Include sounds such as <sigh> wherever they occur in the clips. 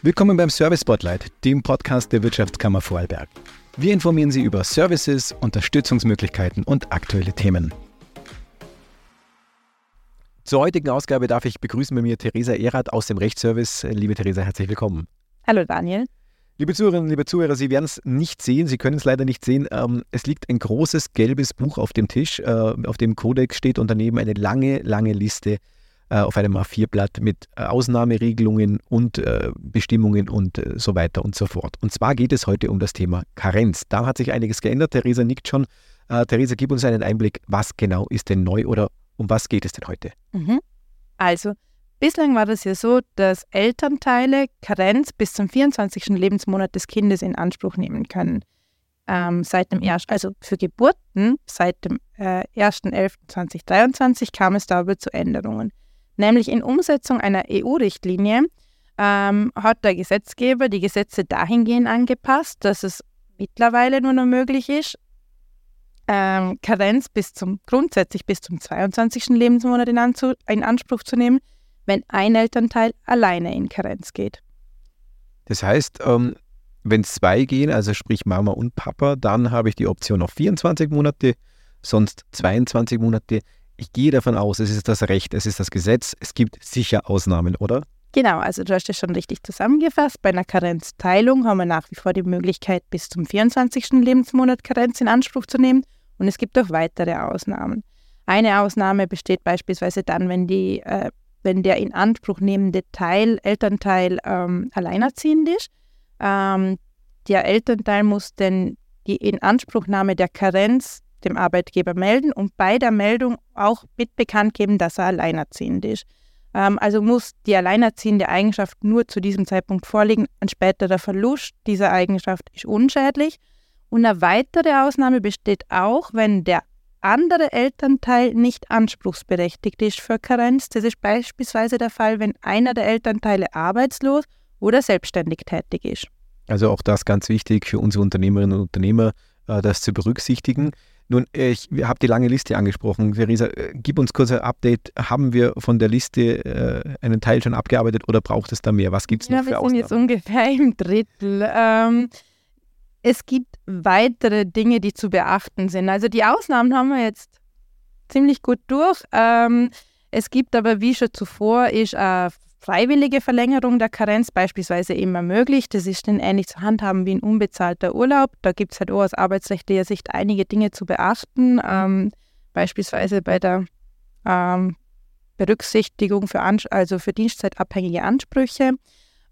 Willkommen beim Service Spotlight, dem Podcast der Wirtschaftskammer Vorarlberg. Wir informieren Sie über Services, Unterstützungsmöglichkeiten und aktuelle Themen. Zur heutigen Ausgabe darf ich begrüßen bei mir Theresa Erath aus dem Rechtsservice. Liebe Theresa, herzlich willkommen. Hallo Daniel. Liebe Zuhörerinnen, liebe Zuhörer, Sie werden es nicht sehen, Sie können es leider nicht sehen. Ähm, es liegt ein großes gelbes Buch auf dem Tisch, äh, auf dem Codex steht und daneben eine lange, lange Liste auf einem A4-Blatt mit äh, Ausnahmeregelungen und äh, Bestimmungen und so weiter und so fort. Und zwar geht es heute um das Thema Karenz. Da hat sich einiges geändert. Theresa nickt schon. Theresa, gib uns einen Einblick, was genau ist denn neu oder um was geht es denn heute? Mhm. Also, bislang war das ja so, dass Elternteile Karenz bis zum 24. Lebensmonat des Kindes in Anspruch nehmen können. Ähm, seit dem ersten, also für Geburten seit dem äh, 1.11.2023 kam es dabei zu Änderungen. Nämlich in Umsetzung einer EU-Richtlinie ähm, hat der Gesetzgeber die Gesetze dahingehend angepasst, dass es mittlerweile nur noch möglich ist, ähm, Karenz bis zum grundsätzlich bis zum 22. Lebensmonat in, Anzu in Anspruch zu nehmen, wenn ein Elternteil alleine in Karenz geht. Das heißt, ähm, wenn zwei gehen, also sprich Mama und Papa, dann habe ich die Option auf 24 Monate, sonst 22 Monate. Ich gehe davon aus, es ist das Recht, es ist das Gesetz, es gibt sicher Ausnahmen, oder? Genau, also du hast es schon richtig zusammengefasst. Bei einer Karenzteilung haben wir nach wie vor die Möglichkeit, bis zum 24. Lebensmonat Karenz in Anspruch zu nehmen und es gibt auch weitere Ausnahmen. Eine Ausnahme besteht beispielsweise dann, wenn, die, äh, wenn der in Anspruch nehmende Teil, Elternteil ähm, alleinerziehend ist. Ähm, der Elternteil muss denn die Inanspruchnahme der Karenz dem Arbeitgeber melden und bei der Meldung auch mit bekannt geben, dass er alleinerziehend ist. Ähm, also muss die alleinerziehende Eigenschaft nur zu diesem Zeitpunkt vorliegen. Ein späterer Verlust dieser Eigenschaft ist unschädlich. Und eine weitere Ausnahme besteht auch, wenn der andere Elternteil nicht anspruchsberechtigt ist für Karenz. Das ist beispielsweise der Fall, wenn einer der Elternteile arbeitslos oder selbstständig tätig ist. Also auch das ganz wichtig für unsere Unternehmerinnen und Unternehmer, äh, das zu berücksichtigen. Nun, ich habe die lange Liste angesprochen. Theresa, äh, gib uns kurz ein Update. Haben wir von der Liste äh, einen Teil schon abgearbeitet oder braucht es da mehr? Was gibt es noch für Ausnahmen? Wir sind jetzt ungefähr im Drittel. Ähm, es gibt weitere Dinge, die zu beachten sind. Also die Ausnahmen haben wir jetzt ziemlich gut durch. Ähm, es gibt aber, wie schon zuvor, ist eine freiwillige Verlängerung der Karenz beispielsweise immer möglich. Das ist dann ähnlich zu handhaben wie ein unbezahlter Urlaub. Da gibt es halt auch aus arbeitsrechtlicher Sicht einige Dinge zu beachten, ähm, beispielsweise bei der ähm, Berücksichtigung für, Ans also für dienstzeitabhängige Ansprüche.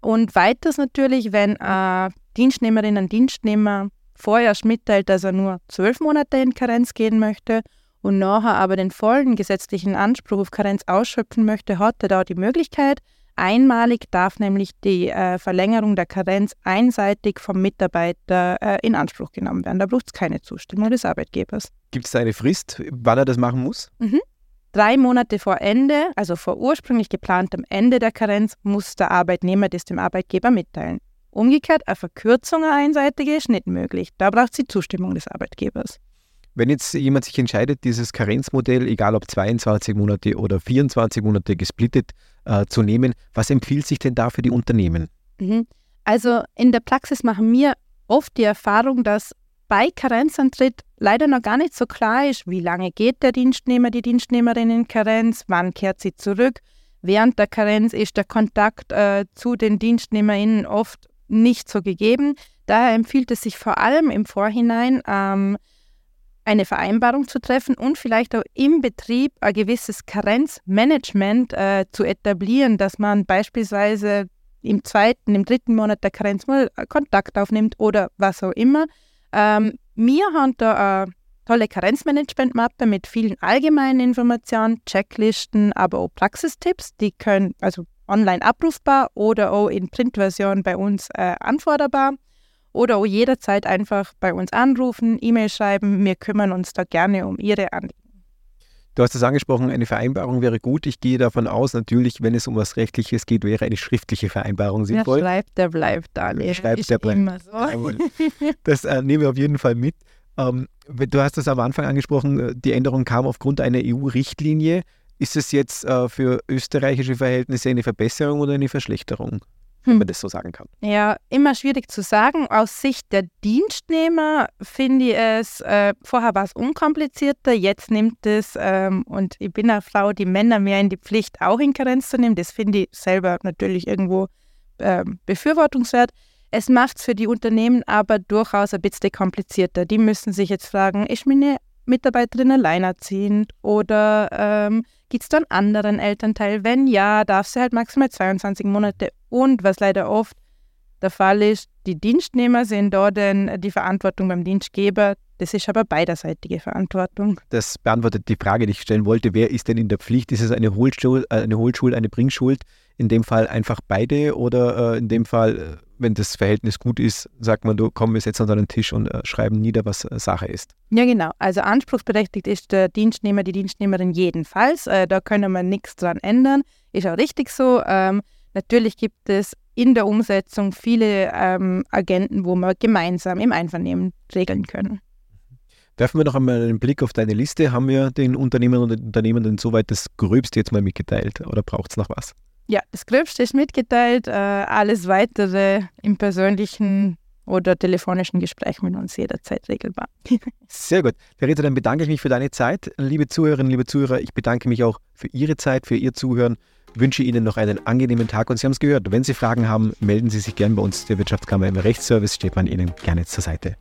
Und weiters natürlich, wenn äh, Dienstnehmerinnen und Dienstnehmer vorher mitteilt, dass er nur zwölf Monate in Karenz gehen möchte und nachher aber den vollen gesetzlichen Anspruch auf Karenz ausschöpfen möchte, hat er da die Möglichkeit, Einmalig darf nämlich die äh, Verlängerung der Karenz einseitig vom Mitarbeiter äh, in Anspruch genommen werden. Da braucht es keine Zustimmung des Arbeitgebers. Gibt es da eine Frist, wann er das machen muss? Mhm. Drei Monate vor Ende, also vor ursprünglich geplantem Ende der Karenz, muss der Arbeitnehmer das dem Arbeitgeber mitteilen. Umgekehrt, eine Verkürzung eine einseitige ist nicht möglich. Da braucht es die Zustimmung des Arbeitgebers. Wenn jetzt jemand sich entscheidet, dieses Karenzmodell, egal ob 22 Monate oder 24 Monate gesplittet äh, zu nehmen, was empfiehlt sich denn da für die Unternehmen? Mhm. Also in der Praxis machen wir oft die Erfahrung, dass bei Karenzantritt leider noch gar nicht so klar ist, wie lange geht der Dienstnehmer, die Dienstnehmerin in Karenz, wann kehrt sie zurück. Während der Karenz ist der Kontakt äh, zu den DienstnehmerInnen oft nicht so gegeben. Daher empfiehlt es sich vor allem im Vorhinein, ähm, eine Vereinbarung zu treffen und vielleicht auch im Betrieb ein gewisses Karenzmanagement äh, zu etablieren, dass man beispielsweise im zweiten, im dritten Monat der Karenz mal Kontakt aufnimmt oder was auch immer. Ähm, wir haben da eine tolle Karenzmanagement-Mappe mit vielen allgemeinen Informationen, Checklisten, aber auch Praxistipps. Die können also online abrufbar oder auch in Printversion bei uns äh, anforderbar oder auch jederzeit einfach bei uns anrufen, E-Mail schreiben. Wir kümmern uns da gerne um Ihre Anliegen. Du hast es angesprochen, eine Vereinbarung wäre gut. Ich gehe davon aus, natürlich, wenn es um was Rechtliches geht, wäre eine schriftliche Vereinbarung sinnvoll. Wer schreibt, der bleibt, Daniel. Schreibt, der bleibt. Immer so. Das äh, nehmen wir auf jeden Fall mit. Ähm, du hast es am Anfang angesprochen, äh, die Änderung kam aufgrund einer EU-Richtlinie. Ist es jetzt äh, für österreichische Verhältnisse eine Verbesserung oder eine Verschlechterung? Wenn hm. man das so sagen kann. Ja, immer schwierig zu sagen. Aus Sicht der Dienstnehmer finde ich es, äh, vorher war es unkomplizierter, jetzt nimmt es, ähm, und ich bin eine Frau, die Männer mehr in die Pflicht, auch in Karenz zu nehmen. Das finde ich selber natürlich irgendwo äh, befürwortungswert. Es macht es für die Unternehmen aber durchaus ein bisschen komplizierter. Die müssen sich jetzt fragen, ist meine Mitarbeiterin alleinerziehend oder ähm, gibt es da einen anderen Elternteil? Wenn ja, darf sie halt maximal 22 Monate. Und was leider oft der Fall ist, die Dienstnehmer sehen dort die Verantwortung beim Dienstgeber. Das ist aber beiderseitige Verantwortung. Das beantwortet die Frage, die ich stellen wollte. Wer ist denn in der Pflicht? Ist es eine Hohlschuld, äh, eine, Hohlschuld, eine Bringschuld? In dem Fall einfach beide oder äh, in dem Fall, äh, wenn das Verhältnis gut ist, sagt man, du komm, wir setzen uns an den Tisch und äh, schreiben nieder, was äh, Sache ist. Ja, genau. Also anspruchsberechtigt ist der Dienstnehmer, die Dienstnehmerin jedenfalls. Äh, da können wir nichts dran ändern. Ist auch richtig so. Ähm, natürlich gibt es in der Umsetzung viele ähm, Agenten, wo wir gemeinsam im Einvernehmen regeln können. Werfen wir noch einmal einen Blick auf deine Liste. Haben wir den Unternehmern und Unternehmern soweit das Gröbste jetzt mal mitgeteilt oder braucht es noch was? Ja, das Gröbste ist mitgeteilt. Äh, alles weitere im persönlichen oder telefonischen Gespräch mit uns jederzeit regelbar. <laughs> Sehr gut. Verita, dann bedanke ich mich für deine Zeit. Liebe Zuhörerinnen, liebe Zuhörer, ich bedanke mich auch für Ihre Zeit, für Ihr Zuhören. Wünsche Ihnen noch einen angenehmen Tag und Sie haben es gehört. Wenn Sie Fragen haben, melden Sie sich gerne bei uns, der Wirtschaftskammer im Rechtsservice, steht man Ihnen gerne zur Seite.